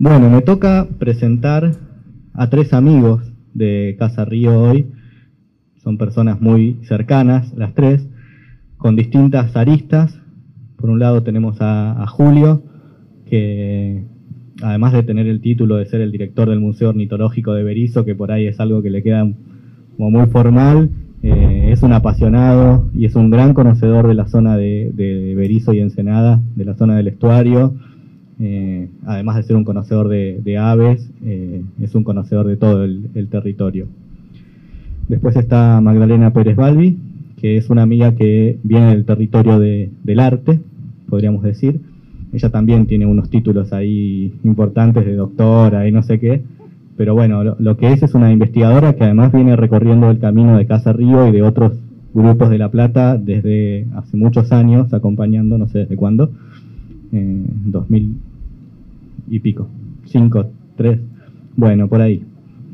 Bueno, me toca presentar a tres amigos de Casa Río hoy. Son personas muy cercanas, las tres, con distintas aristas. Por un lado tenemos a, Julio, que además de tener el título de ser el director del Museo Ornitológico de Berizo, que por ahí es algo que le queda como muy formal, eh, es un apasionado y es un gran conocedor de la zona de, de Berizo y Ensenada, de la zona del estuario, eh, además de ser un conocedor de, aves, eh, es un conocedor de todo el, territorio. Después está Magdalena Pérez Balbi, que es una amiga que viene del territorio del arte, podríamos decir. Ella también tiene unos títulos ahí importantes de doctora y no sé qué, pero bueno, lo, que es es una investigadora que además viene recorriendo el camino de Casa Río y de otros grupos de La Plata desde hace muchos años, acompañando, no sé desde cuándo, eh, 2000 y pico, 5, 3, bueno, por ahí.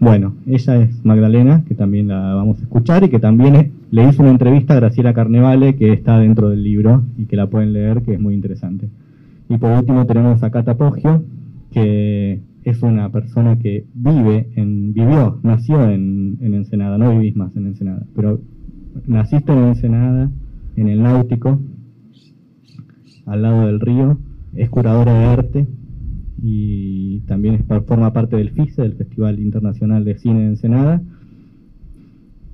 Bueno, ella es Magdalena, que también la vamos a escuchar y que también le hizo una entrevista a Graciela Carnevale, que está dentro del libro y que la pueden leer, que es muy interesante. Y por último tenemos a Cata Poggio, que es una persona que vive en, vivió, nació en, en Ensenada, no vivís más en Ensenada, pero naciste en Ensenada, en el Náutico, al lado del río, es curadora de arte y también forma parte del FICE, del Festival Internacional de Cine de Ensenada.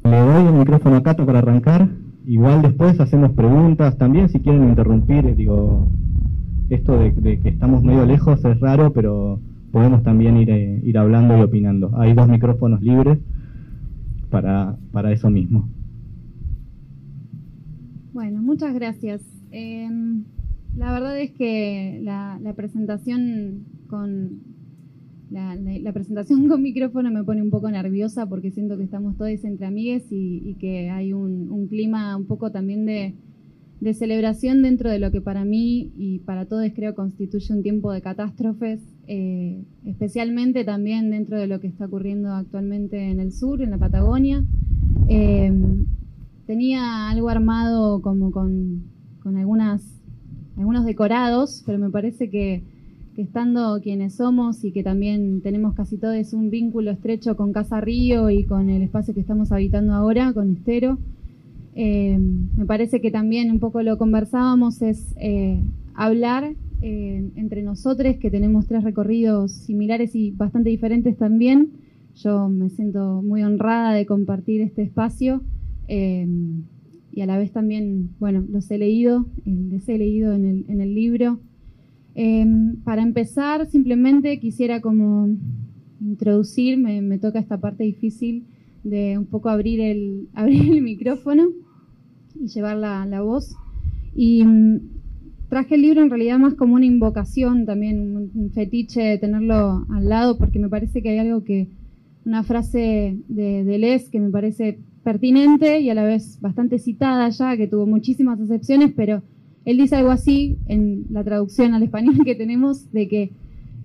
Le doy el micrófono a Cato para arrancar. Igual después hacemos preguntas también, si quieren interrumpir, digo, esto de, que estamos medio lejos es raro, pero podemos también ir, eh, ir hablando y opinando. Hay dos micrófonos libres para, para eso mismo. Bueno, muchas gracias. Em, la verdad es que la, presentación con la, presentación con micrófono me pone un poco nerviosa porque siento que estamos todos entre amigues y, que hay un, clima un poco también de, celebración dentro de lo que para mí y para todos creo constituye un tiempo de catástrofes, eh, especialmente también dentro de lo que está ocurriendo actualmente en el sur, en la Patagonia. Eh, tenía algo armado como con, con algunas algunos decorados, pero me parece que, estando quienes somos y que también tenemos casi todos un vínculo estrecho con Casa Río y con el espacio que estamos habitando ahora, con Estero, eh, me parece que también un poco lo conversábamos es eh, hablar eh, entre nosotros que tenemos tres recorridos similares y bastante diferentes también. Yo me siento muy honrada de compartir este espacio y a la vez también, bueno, los he leído, les he leído en el, en el libro. Em, para empezar, simplemente quisiera como introducir, me, toca esta parte difícil de un poco abrir el, abrir el micrófono y llevar la, la voz. Y mm, traje el libro en realidad más como una invocación, también un, fetiche de tenerlo al lado, porque me parece que hay algo que, una frase de, de Les que me parece pertinente y a la vez bastante citada ya, que tuvo muchísimas excepciones, pero él dice algo así en la traducción al español que tenemos de que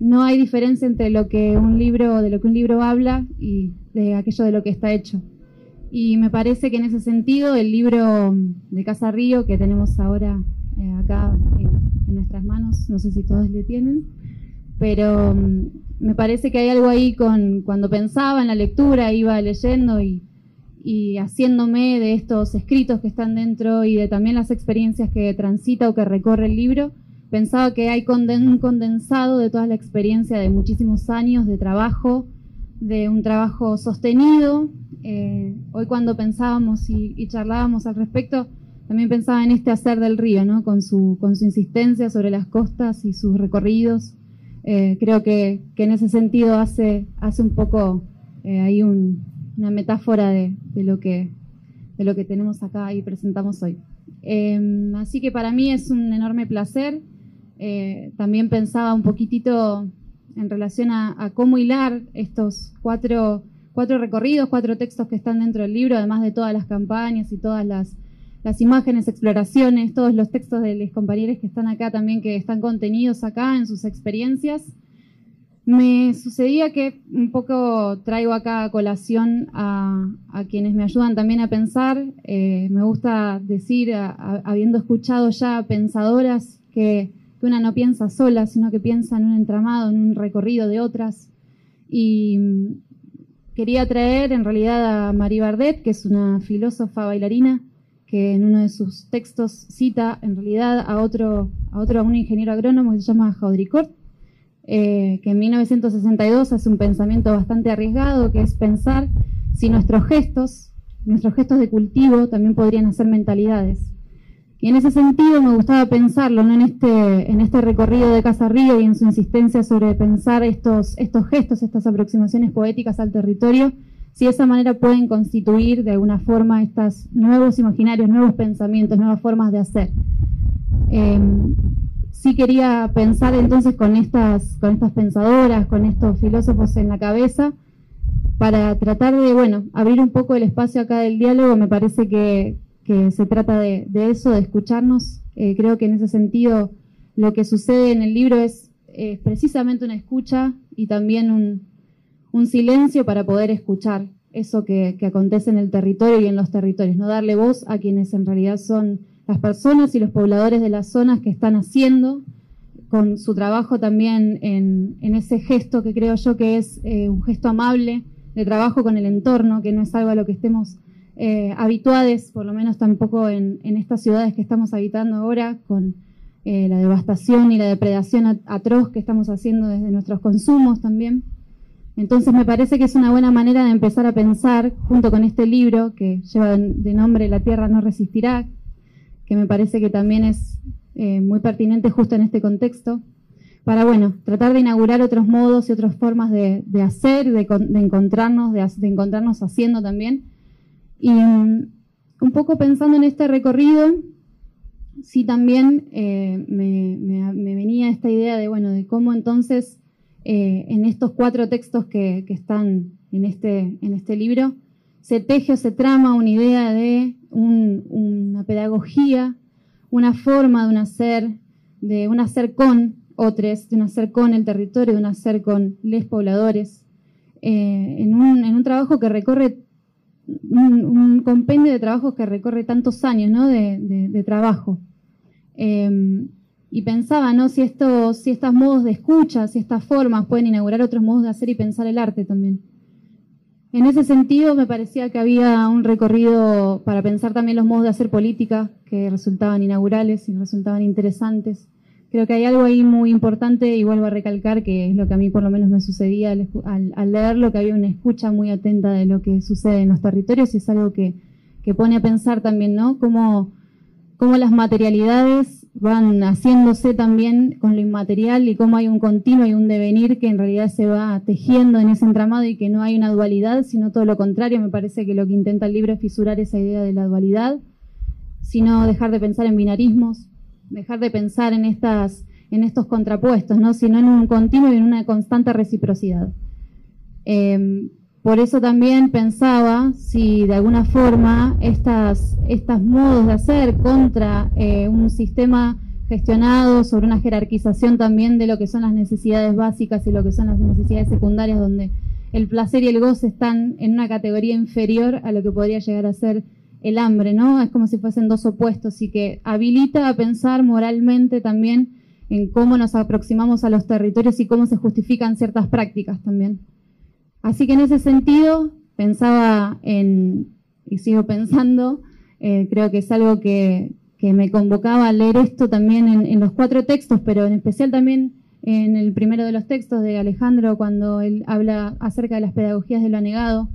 no hay diferencia entre lo que un libro, de lo que un libro habla y de aquello de lo que está hecho. Y me parece que en ese sentido el libro de Casa Río que tenemos ahora eh, acá en, nuestras manos, no sé si todos le tienen, pero mm, me parece que hay algo ahí con cuando pensaba en la lectura, iba leyendo y y haciéndome de estos escritos que están dentro y de también las experiencias que transita o que recorre el libro, pensaba que hay un condensado de toda la experiencia de muchísimos años de trabajo, de un trabajo sostenido. Eh, hoy cuando pensábamos y, charlábamos al respecto, también pensaba en este hacer del río, ¿no? con, su, con su insistencia sobre las costas y sus recorridos. Eh, creo que, en ese sentido hace, hace un poco, eh, hay un, una metáfora de, lo que, de lo que tenemos acá y presentamos hoy. Em, así que para mí es un enorme placer. Eh, también pensaba un poquitito en relación a, cómo hilar estos cuatro, cuatro, recorridos, cuatro textos que están dentro del libro, además de todas las campañas y todas las, las imágenes, exploraciones, todos los textos de los compañeros que están acá también, que están contenidos acá en sus experiencias. Me sucedía que un poco traigo acá a colación a, quienes me ayudan también a pensar. Eh, me gusta decir, habiendo escuchado ya pensadoras, que una no piensa sola, sino que piensa en un entramado, en un recorrido de otras. Y mm, quería traer en realidad a Marie Bardet, que es una filósofa bailarina, que en uno de sus textos cita en realidad a otro, a otro, a un ingeniero agrónomo que se llama Jaudricourt, eh, que en 1962 hace un pensamiento bastante arriesgado, que es pensar si nuestros gestos, nuestros gestos de cultivo también podrían hacer mentalidades. Y en ese sentido me gustaba pensarlo ¿no? en, este, en este recorrido de Casa Río y en su insistencia sobre pensar estos, estos gestos, estas aproximaciones poéticas al territorio, si de esa manera pueden constituir de alguna forma estos nuevos imaginarios, nuevos pensamientos, nuevas formas de hacer. Em, sí quería pensar entonces con estas, con estas pensadoras, con estos filósofos en la cabeza, para tratar de, bueno, abrir un poco el espacio acá del diálogo. Me parece que, se trata de, eso, de escucharnos. Eh, creo que en ese sentido lo que sucede en el libro es precisamente una escucha y también un, un silencio para poder escuchar eso que, acontece en el territorio y en los territorios, no darle voz a quienes en realidad son las personas y los pobladores de las zonas que están haciendo con su trabajo también en, ese gesto que creo yo que es eh, un gesto amable de trabajo con el entorno, que no es algo a lo que estemos eh, habituados, por lo menos tampoco en, estas ciudades que estamos habitando ahora, con eh, la devastación y la depredación atroz que estamos haciendo desde nuestros consumos también. Entonces me parece que es una buena manera de empezar a pensar, junto con este libro que lleva de nombre La Tierra no resistirá, que me parece que también es eh, muy pertinente justo en este contexto, para, bueno, tratar de inaugurar otros modos y otras formas de, hacer, de, encontrarnos, de, encontrarnos haciendo también. Y mm, un poco pensando en este recorrido, sí también eh, me, venía esta idea de, bueno, de cómo entonces eh, en estos cuatro textos que, están en este, en este libro, se teje o se trama una idea de una pedagogía, una forma de un hacer, de con otros, de un hacer con el territorio, de un hacer con les pobladores, eh, en, un, trabajo que recorre, un, compendio de trabajos que recorre tantos años ¿no? de, trabajo. Eh, y pensaba, ¿no? Si, esto, si estos modos de escucha, si estas formas pueden inaugurar otros modos de hacer y pensar el arte también. En ese sentido, me parecía que había un recorrido para pensar también los modos de hacer política que resultaban inaugurales y resultaban interesantes. Creo que hay algo ahí muy importante y vuelvo a recalcar que es lo que a mí por lo menos me sucedía al, al, leerlo, que había una escucha muy atenta de lo que sucede en los territorios y es algo que, que pone a pensar también, ¿no? Cómo, cómo las materialidades van haciéndose también con lo inmaterial y cómo hay un continuo y un devenir que en realidad se va tejiendo en ese entramado y que no hay una dualidad, sino todo lo contrario. Me parece que lo que intenta el libro es fisurar esa idea de la dualidad, sino dejar de pensar en binarismos, dejar de pensar en, estas, en estos contrapuestos, ¿no? sino en un continuo y en una constante reciprocidad. Em, por eso también pensaba si de alguna forma estas, estos modos de hacer contra eh, un sistema gestionado sobre una jerarquización también de lo que son las necesidades básicas y lo que son las necesidades secundarias, donde el placer y el goce están en una categoría inferior a lo que podría llegar a ser el hambre, ¿no? Es como si fuesen dos opuestos y que habilita a pensar moralmente también en cómo nos aproximamos a los territorios y cómo se justifican ciertas prácticas también. Así que en ese sentido pensaba en, y sigo pensando, eh, creo que es algo que, me convocaba a leer esto también en, los cuatro textos, pero en especial también en el primero de los textos de Alejandro, cuando él habla acerca de las pedagogías de lo anegado,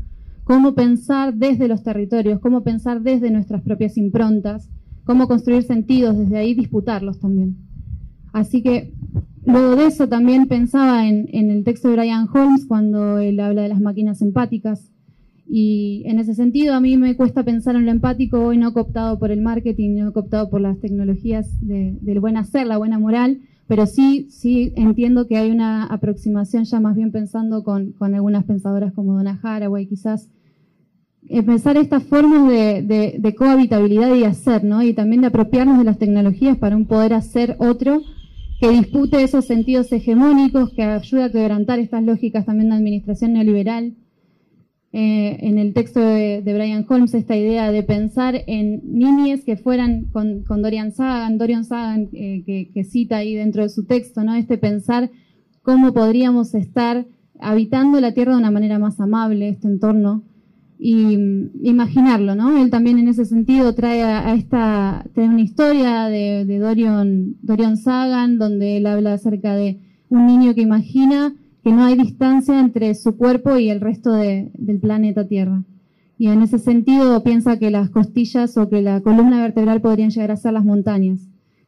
cómo pensar desde los territorios, cómo pensar desde nuestras propias improntas, cómo construir sentidos, desde ahí disputarlos también. Así que Luego de eso también pensaba en, el texto de Brian Holmes cuando él habla de las máquinas empáticas. Y en ese sentido a mí me cuesta pensar en lo empático hoy no cooptado por el marketing, no cooptado por las tecnologías del buen hacer, la buena moral, pero sí, sí entiendo que hay una aproximación ya más bien pensando con, algunas pensadoras como Donna Haraway, quizás, pensar estas formas de, de, cohabitabilidad y hacer, ¿no? Y también de apropiarnos de las tecnologías para un poder hacer otro que dispute esos sentidos hegemónicos, que ayuda a quebrantar estas lógicas también de administración neoliberal. eh, en el texto de, Brian Holmes esta idea de pensar en niñes que fueran con, Dorian Sagan, Dorian Sagan eh, que, cita ahí dentro de su texto, ¿no? Este pensar cómo podríamos estar habitando la Tierra de una manera más amable, este entorno, y imaginarlo, ¿no? Él también en ese sentido trae a, esta, trae una historia de, de Dorian, Dorian Sagan, donde él habla acerca de un niño que imagina que no hay distancia entre su cuerpo y el resto del planeta Tierra. Y en ese sentido piensa que las costillas o que la columna vertebral podrían llegar a ser las montañas.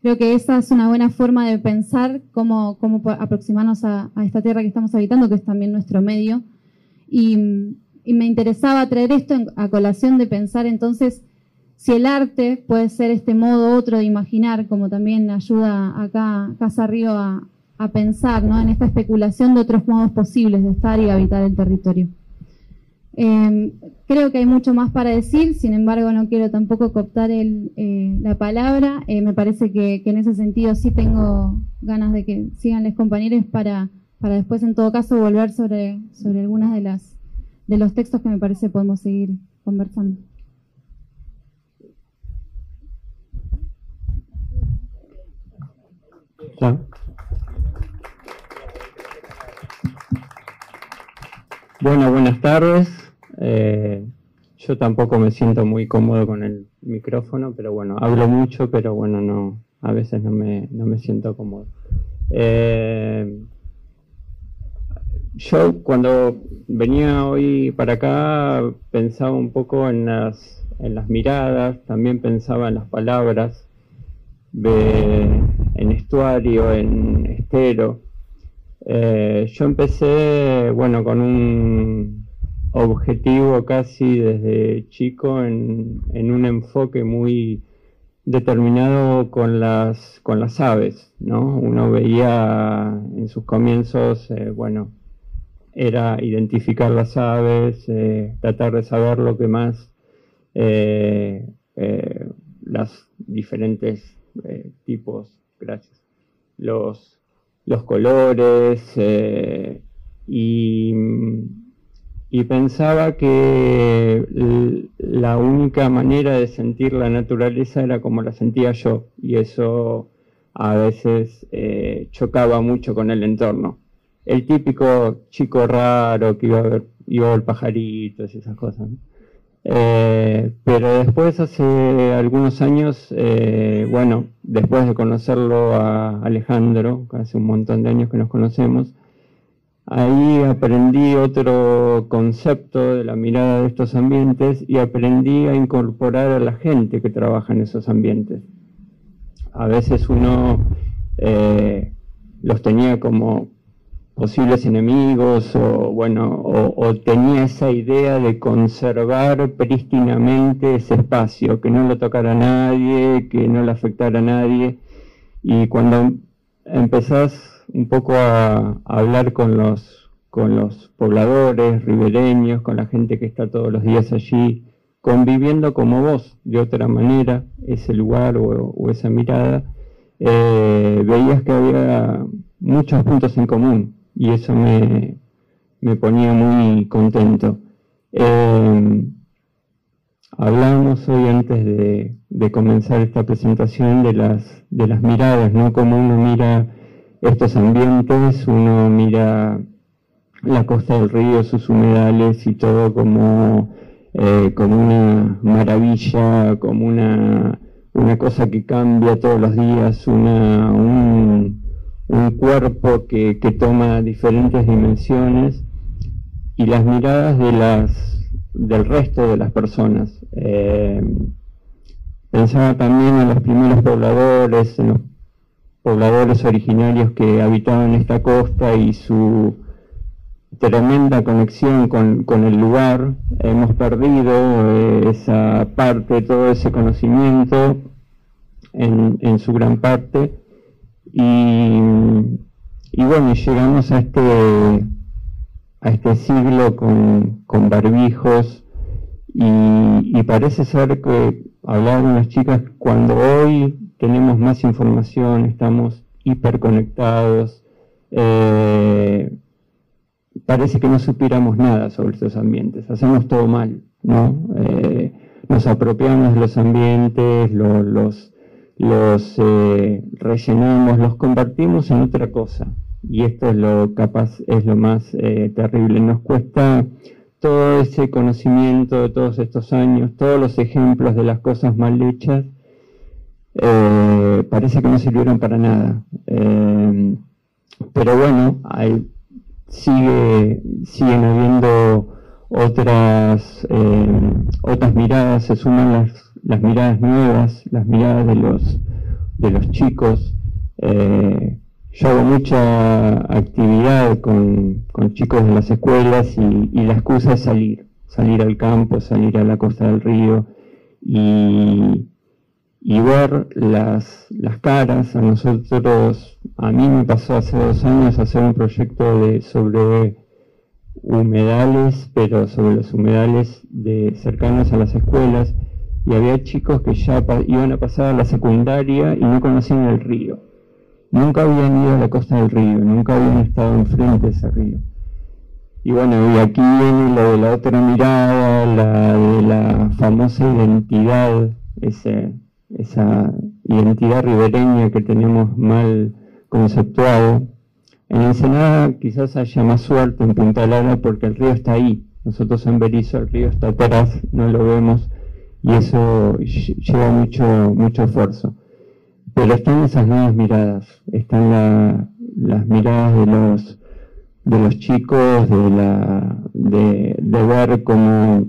Creo que esa es una buena forma de pensar cómo, cómo aproximarnos a, esta Tierra que estamos habitando, que es también nuestro medio. Y, me interesaba traer esto a colación de pensar entonces si el arte puede ser este modo otro de imaginar, como también ayuda acá Casa Río a, pensar ¿no? en esta especulación de otros modos posibles de estar y habitar el territorio. Em, creo que hay mucho más para decir, sin embargo no quiero tampoco cooptar el, eh, la palabra. Eh, me parece que, en ese sentido sí tengo ganas de que sigan los compañeros para, para después en todo caso volver sobre, sobre algunas de, las, de los textos que me parece podemos seguir conversando. Bueno, buenas tardes. Eh, yo tampoco me siento muy cómodo con el micrófono, pero bueno, hablo mucho, pero bueno, no, a veces no me, no me siento cómodo. Eh, yo cuando venía hoy para acá pensaba un poco en las, en las miradas, también pensaba en las palabras, en estuario, en estero. Eh, yo empecé, bueno, con un objetivo casi desde chico en, un enfoque muy determinado con las, con las aves, ¿no? Uno veía en sus comienzos, eh, bueno, era identificar las aves, eh, tratar de saber lo que más las diferentes tipos, gracias, los los colores eh, y, pensaba que la única manera de sentir la naturaleza era como la sentía yo y eso a veces eh, chocaba mucho con el entorno. El típico chico raro que iba a ver, iba pajaritos y esas cosas. Eh, pero después, hace algunos años, eh, bueno, después de conocerlo a Alejandro, hace un montón de años que nos conocemos, ahí aprendí otro concepto de la mirada de estos ambientes y aprendí a incorporar a la gente que trabaja en esos ambientes. A veces uno eh, los tenía como posibles enemigos o bueno o, tenía esa idea de conservar prístinamente ese espacio que no lo tocara nadie que no le afectara a nadie. Y cuando empezás un poco a, hablar con los con los pobladores ribereños con la gente que está todos los días allí conviviendo como vos de otra manera ese lugar o, esa mirada eh, veías que había muchos puntos en común y eso me, ponía muy contento. Eh, hablábamos hoy antes de, comenzar esta presentación de las, de las miradas, ¿no? Como uno mira estos ambientes, uno mira la costa del río, sus humedales y todo como, eh, como una maravilla, como una, una cosa que cambia todos los días, una, un, un cuerpo que, toma diferentes dimensiones y las miradas de las, del resto de las personas. Eh, pensaba también en los primeros pobladores, en los pobladores originarios que habitaban esta costa y su tremenda conexión con, el lugar. Hemos perdido eh, esa parte, todo ese conocimiento en, en su gran parte y, bueno, llegamos a este, a este siglo con, barbijos y, parece ser que hablaban unas chicas cuando hoy tenemos más información, estamos hiperconectados, eh, parece que no supiéramos nada sobre estos ambientes, hacemos todo mal, ¿no? Eh, nos apropiamos de los ambientes, los, los eh, rellenamos, los convertimos en otra cosa. Y esto es lo capaz, es lo más eh, terrible. Nos cuesta todo ese conocimiento de todos estos años, todos los ejemplos de las cosas mal hechas, parece que no sirvieron para nada. pero bueno, hay, sigue, siguen habiendo otras, eh, otras miradas, se suman las, las, miradas nuevas, las miradas de los, de los chicos. Eh, yo hago mucha actividad con, con, chicos de las escuelas y, y, la excusa es salir, salir al campo, salir a la costa del río y, y ver las, las caras. A nosotros, a mí me pasó hace dos años hacer un proyecto de, sobre humedales, pero sobre los humedales de, cercanos a las escuelas, y había chicos que ya iban a pasar a la secundaria y no conocían el río. Nunca habían ido a la costa del río, nunca habían estado enfrente de ese río. Y bueno, y aquí viene lo de la otra mirada, la de la famosa identidad, ese, esa identidad ribereña que tenemos mal conceptuado. En Ensenada quizás haya más suerte en Punta Lara porque el río está ahí. Nosotros en Berizo el río está atrás, no lo vemos y eso lleva mucho, mucho esfuerzo. Pero están esas nuevas miradas, están las miradas de los, de los chicos, de, la, de, ver cómo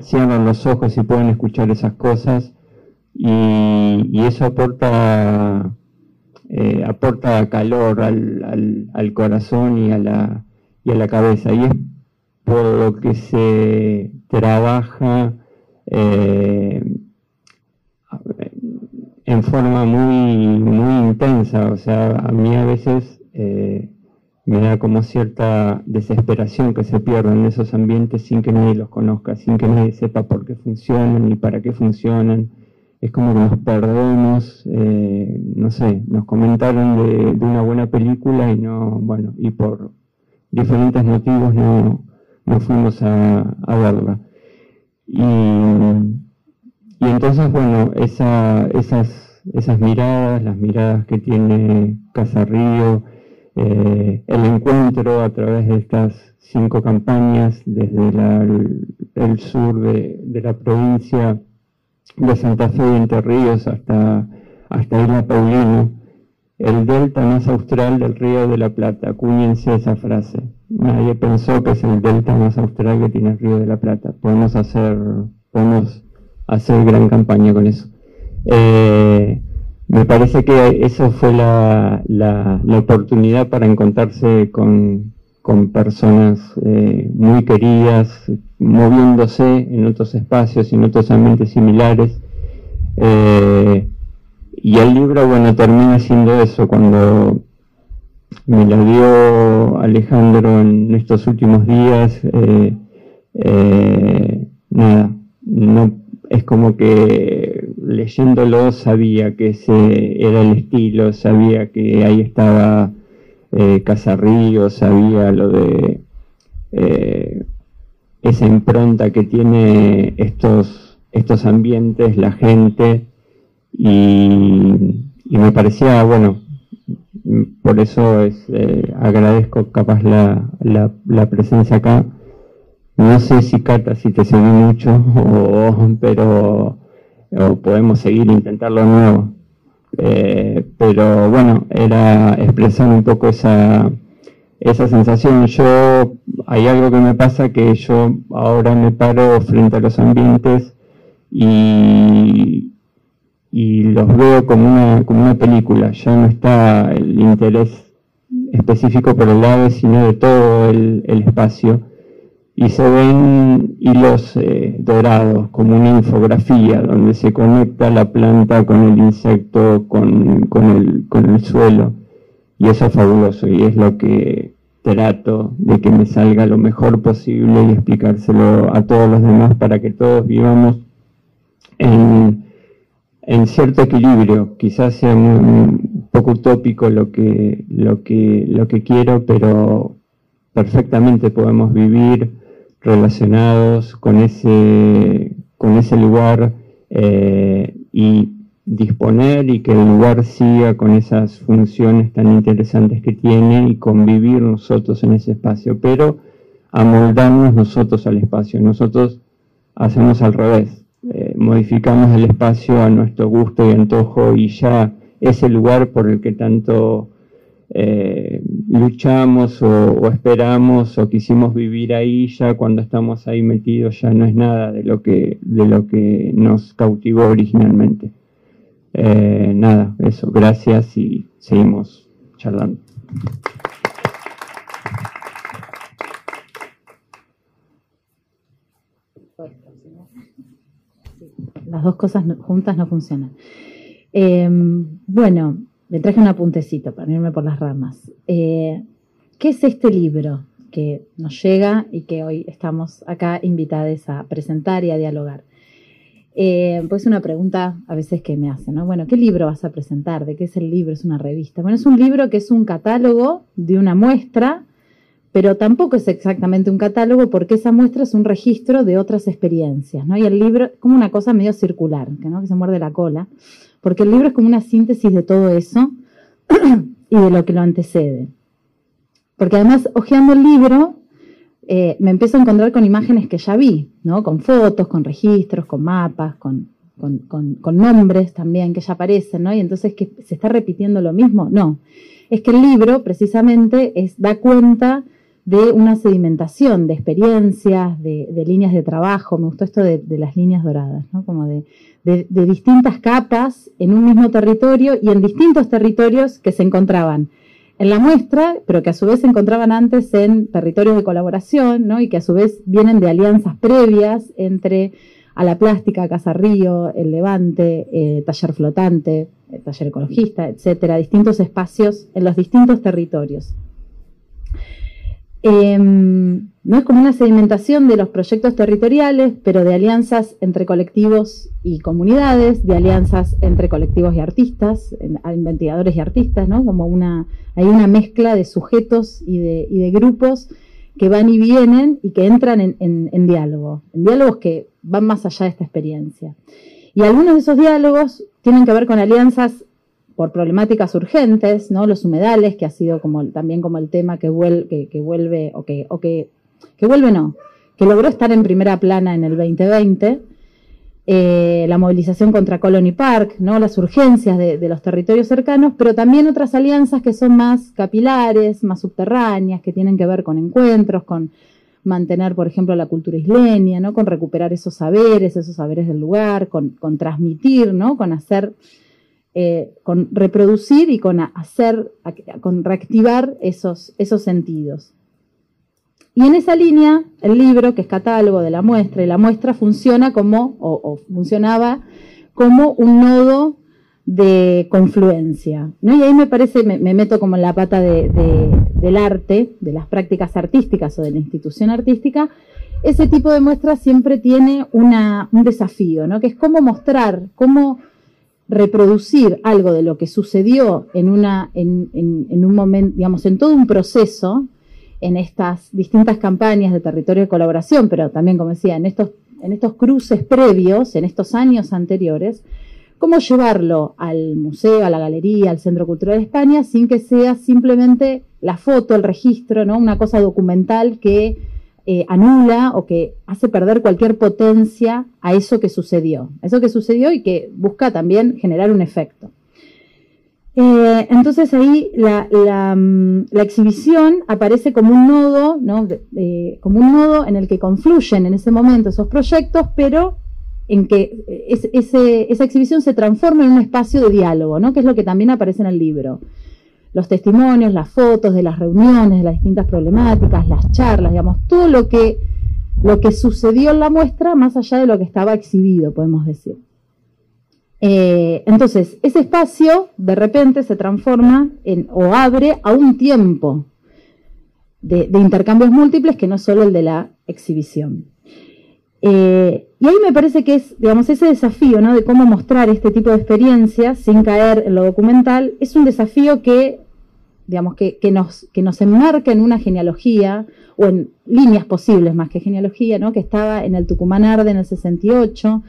cierran los ojos y pueden escuchar esas cosas y, eso aporta, eh, aporta calor al, al, corazón y a, la, y a la cabeza. Y es por lo que se trabaja eh, en forma muy, muy intensa. O sea, a mí a veces eh, me da como cierta desesperación que se pierdan esos ambientes sin que nadie los conozca, sin que nadie sepa por qué funcionan ni para qué funcionan es como que nos perdemos, eh, no sé, nos comentaron de, una buena película y no, bueno, y por diferentes motivos no, fuimos a, verla. Y, entonces, bueno, esa, esas, esas miradas, las miradas que tiene Casa Río, eh, el encuentro a través de estas cinco campañas desde el, sur de la provincia, de Santa Fe y Entre Ríos hasta, hasta Isla Paulino, el delta más austral del río de la Plata. Acuñense esa frase. Nadie pensó que es el delta más austral que tiene el río de la Plata. Podemos hacer, podemos hacer gran campaña con eso. Eh, me parece que eso fue la, la, la oportunidad para encontrarse con, con personas eh, muy queridas, moviéndose en otros espacios y en otros ambientes similares. Eh, y el libro, bueno, termina siendo eso, cuando me lo dio Alejandro en estos últimos días, eh, nada, no, es como que leyéndolo sabía que ese era el estilo, sabía que ahí estaba eh, Casarrío, sabía lo de eh, esa impronta que tiene estos, estos ambientes, la gente, y, me parecía, bueno, por eso es, eh, agradezco capaz la, la, presencia acá. No sé si Cata, si te seguí mucho, o, pero podemos seguir intentarlo de nuevo. Eh, pero bueno, era expresar un poco esa, esa sensación. Yo, hay algo que me pasa que yo ahora me paro frente a los ambientes y, y los veo como una, como una película. Ya no está el interés específico por el ave, sino de todo el, el espacio y se ven hilos eh, dorados como una infografía donde se conecta la planta con el insecto, con, con, el, con el suelo. Y eso es fabuloso y es lo que trato de que me salga lo mejor posible y explicárselo a todos los demás para que todos vivamos en cierto equilibrio. Quizás sea un poco utópico lo que, lo que, lo que quiero, pero perfectamente podemos vivir relacionados con ese, con ese lugar eh, y disponer y que el lugar siga con esas funciones tan interesantes que tiene y convivir nosotros en ese espacio, pero amoldarnos nosotros al espacio. Nosotros hacemos al revés, eh, modificamos el espacio a nuestro gusto y antojo y ya ese lugar por el que tanto eh, luchamos o, esperamos o quisimos vivir ahí, ya cuando estamos ahí metidos ya no es nada de lo que, de lo que nos cautivó originalmente. Eh, nada, eso, gracias y seguimos charlando. Las dos cosas juntas no funcionan. Em, bueno, me traje un apuntecito para irme por las ramas. Eh, ¿Qué es este libro que nos llega y que hoy estamos acá invitados a presentar y a dialogar? Eh, pues una pregunta a veces que me hacen, ¿no? Bueno, ¿qué libro vas a presentar? ¿De qué es el libro? ¿Es una revista? Bueno, es un libro que es un catálogo de una muestra, pero tampoco es exactamente un catálogo porque esa muestra es un registro de otras experiencias, ¿no? Y el libro, como una cosa medio circular, ¿no? que se muerde la cola, porque el libro es como una síntesis de todo eso y de lo que lo antecede. Porque además, hojeando el libro, eh, me empiezo a encontrar con imágenes que ya vi, ¿no? Con fotos, con registros, con mapas, con, nombres también que ya aparecen, ¿no? Y entonces, ¿que ¿se está repitiendo lo mismo? No. Es que el libro, precisamente, es, da cuenta de una sedimentación de experiencias, de, líneas de trabajo. Me gustó esto de, las líneas doradas, ¿no? Como de, distintas capas en un mismo territorio y en distintos territorios que se encontraban en la muestra, pero que a su vez se encontraban antes en territorios de colaboración, ¿no? y que a su vez vienen de alianzas previas entre a la plástica, Casa Río, el Levante, eh, Taller Flotante, el Taller Ecologista, etcétera, distintos espacios en los distintos territorios. Em, no es como una sedimentación de los proyectos territoriales, pero de alianzas entre colectivos y comunidades, de alianzas entre colectivos y artistas, investigadores y artistas, ¿no? Como una, hay una mezcla de sujetos y de, grupos que van y vienen y que entran en, en, diálogo, en diálogos que van más allá de esta experiencia. Y algunos de esos diálogos tienen que ver con alianzas por problemáticas urgentes, ¿no? Los humedales, que ha sido como también como el tema que, vuelve, o que, o que, que vuelve no, que logró estar en primera plana en el 2020, eh, la movilización contra Colony Park, ¿no? las urgencias de, de, los territorios cercanos, pero también otras alianzas que son más capilares, más subterráneas, que tienen que ver con encuentros, con mantener, por ejemplo, la cultura isleña, ¿no? con recuperar esos saberes, esos saberes del lugar, con, con transmitir, ¿no? con hacer eh, con reproducir y con hacer, con reactivar esos, esos sentidos. Y en esa línea, el libro, que es catálogo de la muestra, y la muestra funciona como, o, funcionaba como un nodo de confluencia. Y ahí me parece, me, meto como en la pata del arte, de las prácticas artísticas o de la institución artística, ese tipo de muestra siempre tiene una, un desafío, ¿no? que es cómo mostrar, cómo reproducir algo de lo que sucedió en, una, en, un momento, digamos, en todo un proceso, en estas distintas campañas de territorio de colaboración, pero también, como decía, en estos, en estos cruces previos, en estos años anteriores, cómo llevarlo al museo, a la galería, al Centro Cultural de España, sin que sea simplemente la foto, el registro, ¿no? Una cosa documental que eh, anula o que hace perder cualquier potencia a eso que sucedió, a eso que sucedió y que busca también generar un efecto. Eh, entonces ahí mm, la, exhibición aparece como un nodo, ¿no? como un nodo en el que confluyen en ese momento esos proyectos, pero en que esa exhibición se transforma en un espacio de diálogo, ¿no? que es lo que también aparece en el libro los testimonios, las fotos de las reuniones, de las distintas problemáticas, las charlas, digamos, todo lo que, lo que sucedió en la muestra más allá de lo que estaba exhibido, podemos decir. Eh, entonces, ese espacio de repente se transforma en, o abre a un tiempo de, intercambios múltiples que no solo el de la exhibición. Eh, y ahí me parece que es, digamos, ese desafío, ¿no? De cómo mostrar este tipo de experiencias sin caer en lo documental, es un desafío que digamos, que, nos, que nos enmarca en una genealogía, o en líneas posibles más que genealogía, ¿no? que estaba en el Tucumán Arde en el 68,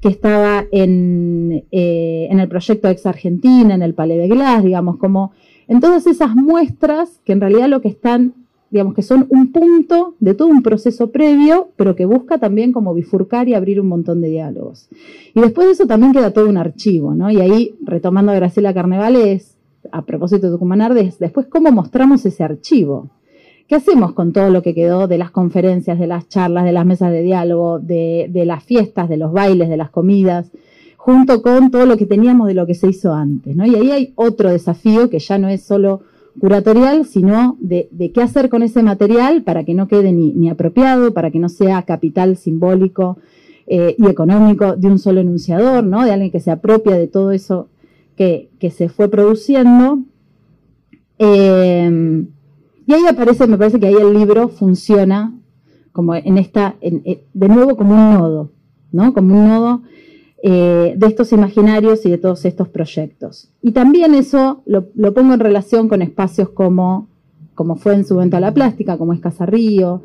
que estaba en, eh, en el proyecto Ex Argentina, en el Palais de Glass, digamos, como en todas esas muestras que en realidad lo que están, digamos, que son un punto de todo un proceso previo, pero que busca también como bifurcar y abrir un montón de diálogos. Y después de eso también queda todo un archivo, ¿no? Y ahí, retomando a Graciela Carnevales, a propósito de Tucumán después cómo mostramos ese archivo. ¿Qué hacemos con todo lo que quedó de las conferencias, de las charlas, de las mesas de diálogo, de, las fiestas, de los bailes, de las comidas, junto con todo lo que teníamos de lo que se hizo antes? Y ahí hay otro desafío que ya no es solo curatorial, sino de, qué hacer con ese material para que no quede ni, apropiado, para que no sea capital simbólico eh, y económico de un solo enunciador, ¿no? de alguien que se apropia de todo eso que, se fue produciendo. Eh, y ahí aparece, me parece que ahí el libro funciona como en esta, de nuevo como un nodo, ¿no? Como un nodo eh, de estos imaginarios y de todos estos proyectos. Y también eso lo, pongo en relación con espacios como, como fue en su momento la plástica, como es Casarrío,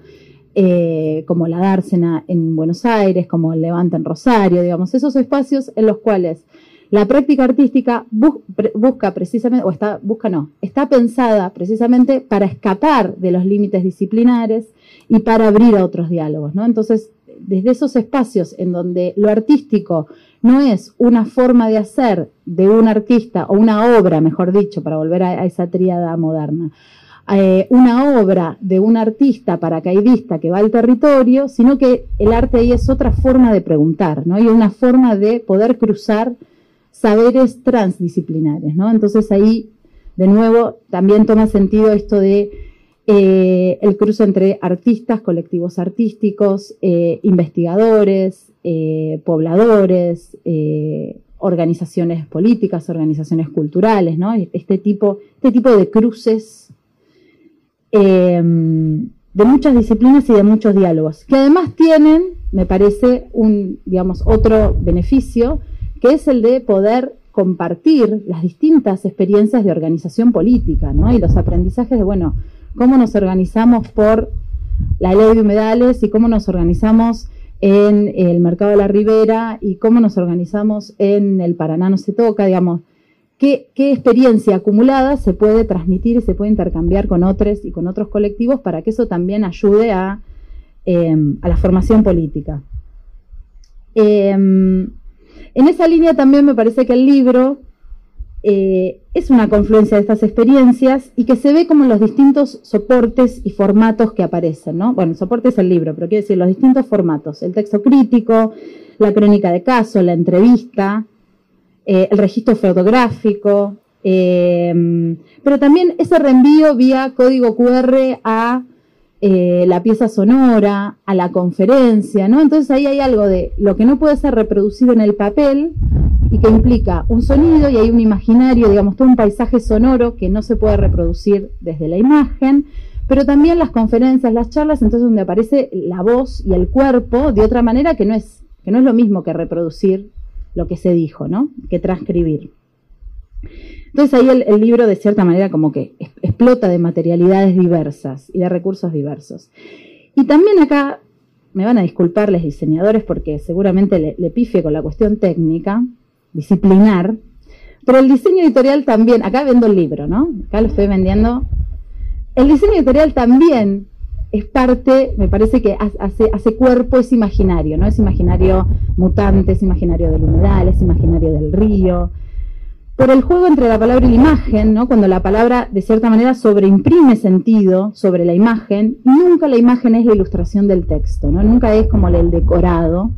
eh, como la Dársena en Buenos Aires, como el Levante en Rosario, digamos, esos espacios en los cuales la práctica artística busca precisamente, o está, busca no, está pensada precisamente para escapar de los límites disciplinares y para abrir a otros diálogos, ¿no? Entonces, desde esos espacios en donde lo artístico no es una forma de hacer de un artista, o una obra, mejor dicho, para volver a, esa tríada moderna, eh, una obra de un artista paracaidista que va al territorio, sino que el arte ahí es otra forma de preguntar, ¿no? Y una forma de poder cruzar saberes transdisciplinares, ¿no? Entonces ahí, de nuevo, también toma sentido esto de eh, el cruce entre artistas, colectivos artísticos, eh, investigadores, eh, pobladores, organizaciones políticas, organizaciones culturales, ¿no? Este tipo, este tipo de cruces de muchas disciplinas y de muchos diálogos, que además tienen, me parece, un, digamos, otro beneficio, que es el de poder compartir las distintas experiencias de organización política, ¿no? Y los aprendizajes de, bueno, cómo nos organizamos por la ley de humedales y cómo nos organizamos en el mercado de la ribera y cómo nos organizamos en el Paraná no se toca, digamos, qué, experiencia acumulada se puede transmitir y se puede intercambiar con otros y con otros colectivos para que eso también ayude a, eh, la formación política. Eh, en esa línea también me parece que el libro eh, es una confluencia de estas experiencias y que se ve como los distintos soportes y formatos que aparecen, ¿no? Bueno, el soporte es el libro, pero quiero decir los distintos formatos, el texto crítico, la crónica de caso, la entrevista, eh, el registro fotográfico, eh, pero también ese reenvío vía código QR a eh, la pieza sonora, a la conferencia, ¿no? Entonces ahí hay algo de lo que no puede ser reproducido en el papel y que implica un sonido y hay un imaginario, digamos, todo un paisaje sonoro que no se puede reproducir desde la imagen, pero también las conferencias, las charlas, entonces donde aparece la voz y el cuerpo de otra manera que no es, que no es lo mismo que reproducir lo que se dijo, ¿no? Que transcribir. Entonces ahí el, libro de cierta manera como que explota de materialidades diversas y de recursos diversos. Y también acá, me van a disculpar los diseñadores porque seguramente le, le pifie con la cuestión técnica, disciplinar, pero el diseño editorial también, acá vendo el libro, ¿no? Acá lo estoy vendiendo. El diseño editorial también es parte, me parece que hace, cuerpo, es imaginario, ¿no? Es imaginario mutante, es imaginario del humedal, es imaginario del río, por el juego entre la palabra y la imagen, ¿no? cuando la palabra de cierta manera sobreimprime sentido sobre la imagen, nunca la imagen es la ilustración del texto, ¿no? nunca es como el decorado,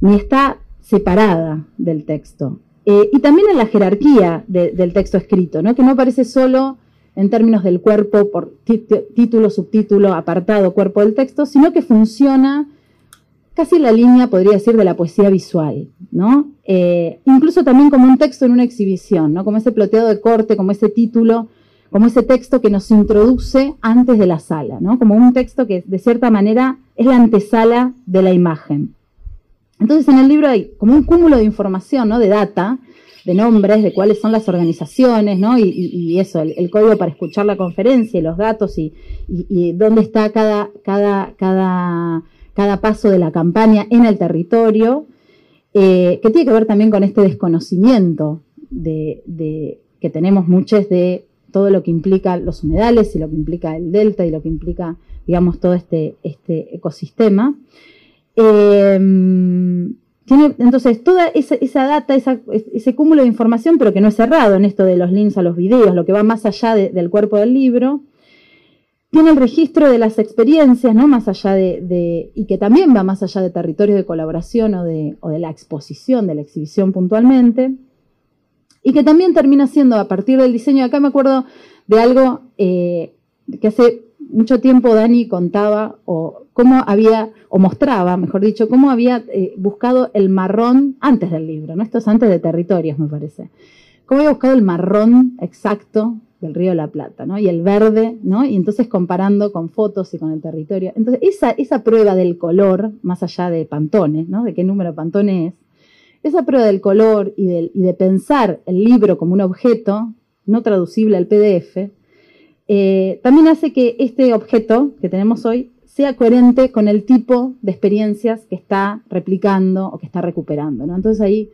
ni está separada del texto. Eh, y también en la jerarquía del texto escrito, ¿no? que no aparece solo en términos del cuerpo por título, subtítulo, apartado, cuerpo del texto, sino que funciona casi la línea, podría decir, de la poesía visual, ¿no? Eh, incluso también como un texto en una exhibición, ¿no? Como ese ploteado de corte, como ese título, como ese texto que nos introduce antes de la sala, ¿no? Como un texto que de cierta manera es la antesala de la imagen. Entonces en el libro hay como un cúmulo de información, ¿no? De data, de nombres, de cuáles son las organizaciones, ¿no? Y, eso, el, código para escuchar la conferencia y los datos y, dónde está cada, cada, cada, cada paso de la campaña en el territorio, eh, que tiene que ver también con este desconocimiento de, que tenemos muchos de todo lo que implica los humedales y lo que implica el delta y lo que implica, digamos, todo este, este ecosistema. Eh, tiene, entonces, toda esa, data, ese cúmulo de información, pero que no es cerrado en esto de los links a los videos, lo que va más allá del cuerpo del libro, tiene el registro de las experiencias, ¿no? Más allá de, y que también va más allá de territorios de colaboración o de, la exposición, de la exhibición puntualmente, y que también termina siendo a partir del diseño. Acá me acuerdo de algo eh, que hace mucho tiempo Dani contaba o cómo había, o mostraba, mejor dicho, cómo había eh, buscado el marrón antes del libro, ¿no? Esto es antes de territorios, me parece. Cómo había buscado el marrón exacto del río de la Plata, ¿no? Y el verde, ¿no? Y entonces comparando con fotos y con el territorio. Entonces, esa, esa prueba del color, más allá de Pantone, ¿no? De qué número Pantone es, esa prueba del color y, y de pensar el libro como un objeto no traducible al PDF, eh, también hace que este objeto que tenemos hoy sea coherente con el tipo de experiencias que está replicando o que está recuperando. Entonces ahí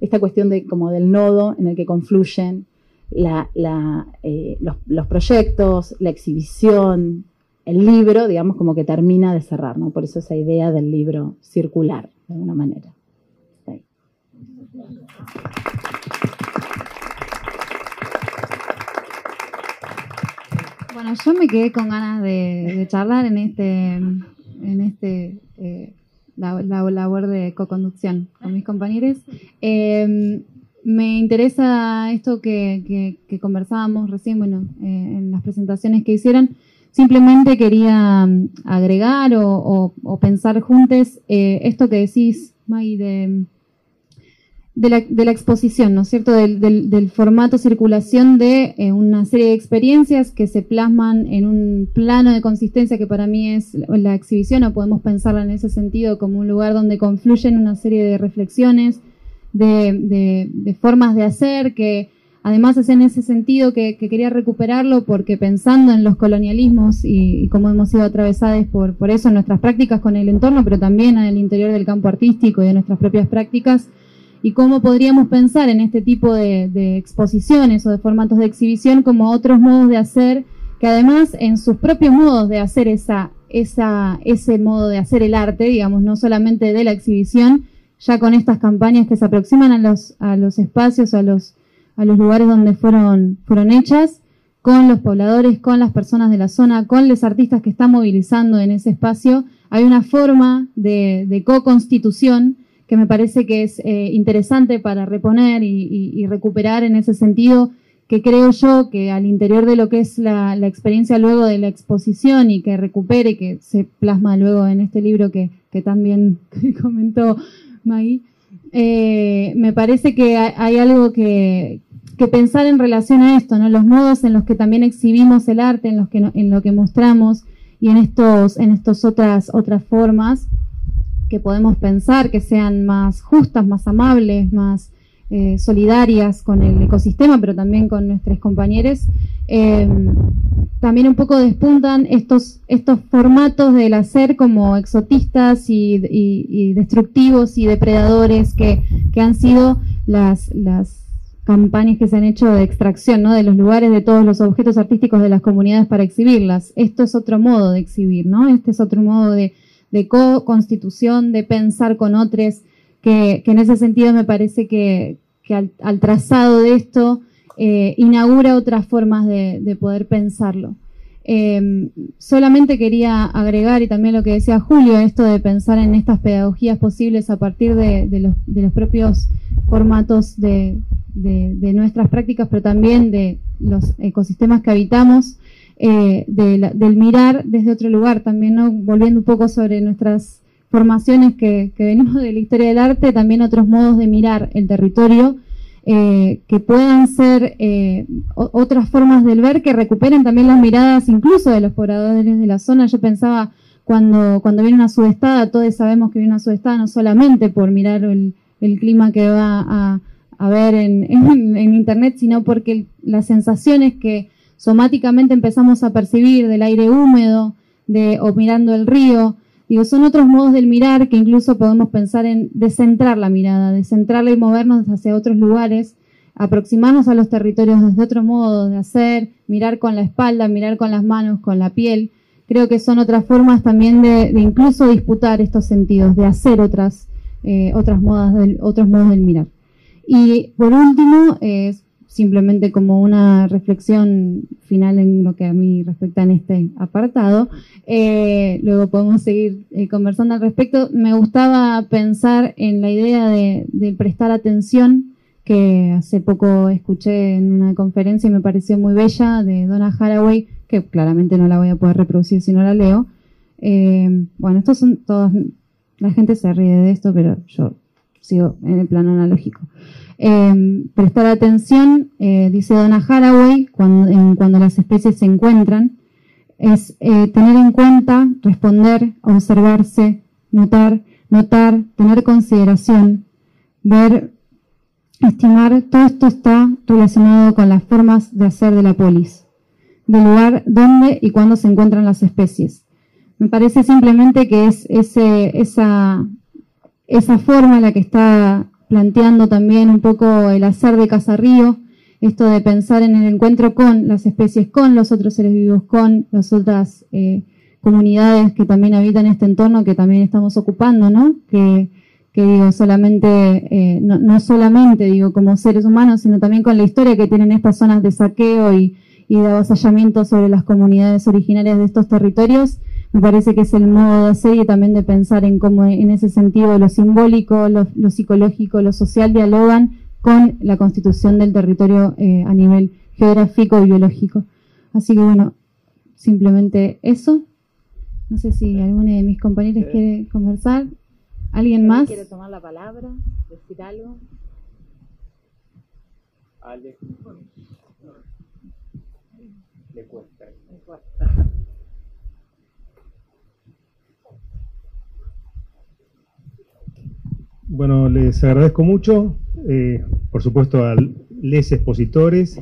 esta cuestión de, como del nodo en el que confluyen eh, los, proyectos, la exhibición, el libro, digamos, como que termina de cerrar, Por eso esa idea del libro circular, de alguna manera. Bueno, yo me quedé con ganas de, charlar en este, en este eh, la, labor de co-conducción con mis compañeros. Em, me interesa esto que, conversábamos recién, bueno, eh, en las presentaciones que hicieron. Simplemente quería mm, agregar o, pensar juntos eh, esto que decís, Maggie, de la, exposición, ¿no es cierto? Del, del, formato circulación de eh, una serie de experiencias que se plasman en un plano de consistencia que para mí es la exhibición, o podemos pensarla en ese sentido como un lugar donde confluyen una serie de reflexiones, de, de, formas de hacer, que además es en ese sentido que, quería recuperarlo porque pensando en los colonialismos y, y cómo hemos sido atravesados por, por eso en nuestras prácticas con el entorno, pero también en el interior del campo artístico y de nuestras propias prácticas, y cómo podríamos pensar en este tipo de, exposiciones o de formatos de exhibición como otros modos de hacer que además en sus propios modos de hacer esa, esa, ese modo de hacer el arte, digamos, no solamente de la exhibición, ya con estas campañas que se aproximan a los, a los espacios, a los, lugares donde fueron, fueron hechas, con los pobladores, con las personas de la zona, con los artistas que están movilizando en ese espacio, hay una forma de, de co-constitución que me parece que es eh, interesante para reponer y, recuperar en ese sentido, que creo yo que al interior de lo que es la, experiencia luego de la exposición y que recupere, que se plasma luego en este libro que, también comentó Eh, me parece que hay, algo que, pensar en relación a esto, ¿no? Los modos en los que también exhibimos el arte, en los que en lo que mostramos y en estos, en estas otras, otras formas que podemos pensar que sean más justas, más amables, más eh, solidarias con el ecosistema, pero también con nuestros compañeros, em, también un poco despuntan estos, estos formatos del hacer como exotistas y, destructivos y depredadores que, han sido las, las campañas que se han hecho de extracción ¿no? de los lugares de todos los objetos artísticos de las comunidades para exhibirlas. Esto es otro modo de exhibir, ¿no? Este es otro modo de, de co-constitución, de pensar con otros, que, en ese sentido me parece que, al, trazado de esto eh, inaugura otras formas de, poder pensarlo. Em, solamente quería agregar, y también lo que decía Julio, esto de pensar en estas pedagogías posibles a partir de, los, propios formatos de, nuestras prácticas, pero también de los ecosistemas que habitamos, eh, del mirar desde otro lugar, también volviendo un poco sobre nuestras formaciones que, venimos de la historia del arte, también otros modos de mirar el territorio, eh, que puedan ser eh, otras formas del ver que recuperen también las miradas incluso de los pobladores de la zona. Yo pensaba cuando, cuando viene una sudestada, todos sabemos que viene una sudestada no solamente por mirar el, clima que va a, a ver en, en, internet, sino porque las sensaciones que somáticamente empezamos a percibir del aire húmedo, de, o mirando el río, digo, son otros modos del mirar que incluso podemos pensar en descentrar la mirada, descentrarla y movernos hacia otros lugares, aproximarnos a los territorios desde otro modo de hacer, mirar con la espalda, mirar con las manos, con la piel. Creo que son otras formas también de, incluso disputar estos sentidos, de hacer otras, eh, otras modas otros modos del mirar. Y por último, eh, simplemente como una reflexión final en lo que a mí respecta en este apartado. Eh, luego podemos seguir eh, conversando al respecto. Me gustaba pensar en la idea de, prestar atención que hace poco escuché en una conferencia y me pareció muy bella de Donna Haraway, que claramente no la voy a poder reproducir si no la leo. Eh, bueno, estos son todos, la gente se ríe de esto, pero yo sigo en el plano analógico. Em, prestar atención, eh, dice Donna Haraway, cuando, cuando, las especies se encuentran, es eh, tener en cuenta, responder, observarse, notar, notar, tener consideración, ver, estimar, todo esto está relacionado con las formas de hacer de la polis, del lugar donde y cuándo se encuentran las especies. Me parece simplemente que es ese, esa, esa forma la que está planteando también un poco el hacer de Casarrío, esto de pensar en el encuentro con las especies, con los otros seres vivos, con las otras eh, comunidades que también habitan este entorno que también estamos ocupando, ¿no? Que, digo, solamente, eh, no, solamente digo como seres humanos, sino también con la historia que tienen estas zonas de saqueo y, y de avasallamiento sobre las comunidades originarias de estos territorios, me parece que es el modo de hacer y también de pensar en cómo en ese sentido lo simbólico, lo, psicológico, lo social dialogan con la constitución del territorio eh, a nivel geográfico y biológico. Así que bueno, simplemente eso. No sé si alguno de mis compañeros quiere conversar. ¿Alguien más? ¿Quiere tomar la palabra? ¿Decir algo? Ale. Le cuesta. Le cuesta. Bueno, les agradezco mucho, eh, por supuesto a les expositores.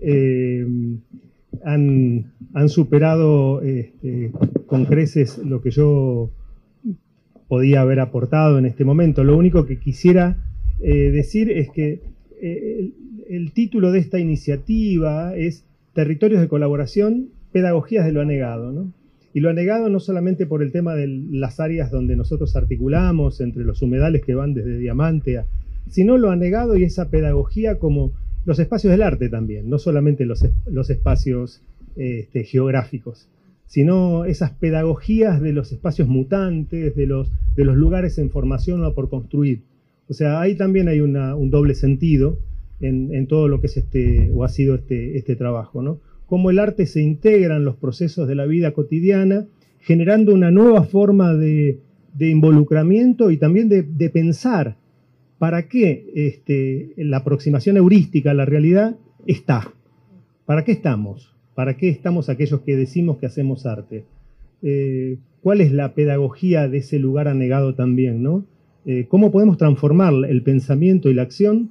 Eh, han, superado este, con creces lo que yo podía haber aportado en este momento. Lo único que quisiera eh, decir es que el, el, título de esta iniciativa es Territorios de Colaboración, Pedagogías de lo Anegado. ¿no? Y lo ha negado no solamente por el tema de las áreas donde nosotros articulamos, entre los humedales que van desde Diamante a... sino lo ha negado y esa pedagogía como los espacios del arte también, no solamente los, los espacios este, geográficos, sino esas pedagogías de los espacios mutantes, de los, de los lugares en formación o por construir. O sea, ahí también hay un doble sentido en, en, todo lo que es este, o ha sido este, este trabajo, ¿no? Cómo el arte se integra en los procesos de la vida cotidiana, generando una nueva forma de, involucramiento y también de, pensar para qué este, la aproximación heurística a la realidad está. ¿Para qué estamos? ¿Para qué estamos aquellos que decimos que hacemos arte? Eh, ¿Cuál es la pedagogía de ese lugar anegado también? ¿no? Eh, ¿Cómo podemos transformar el pensamiento y la acción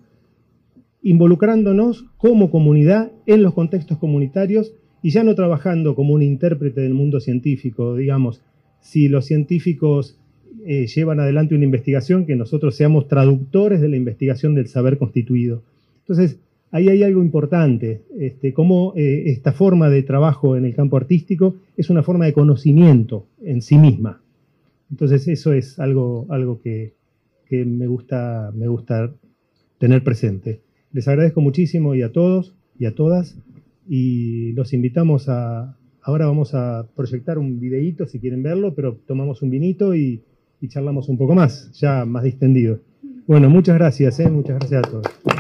involucrándonos como comunidad en los contextos comunitarios y ya no trabajando como un intérprete del mundo científico, digamos, si los científicos eh, llevan adelante una investigación, que nosotros seamos traductores de la investigación del saber constituido. Entonces, ahí hay algo importante, este, cómo eh, esta forma de trabajo en el campo artístico es una forma de conocimiento en sí misma. Entonces, eso es algo, algo que, que me, gusta, me gusta tener presente. Les agradezco muchísimo y a todos y a todas y los invitamos a... Ahora vamos a proyectar un videíto si quieren verlo, pero tomamos un vinito y, charlamos un poco más, ya más distendido. Bueno, muchas gracias, ¿eh? muchas gracias a todos.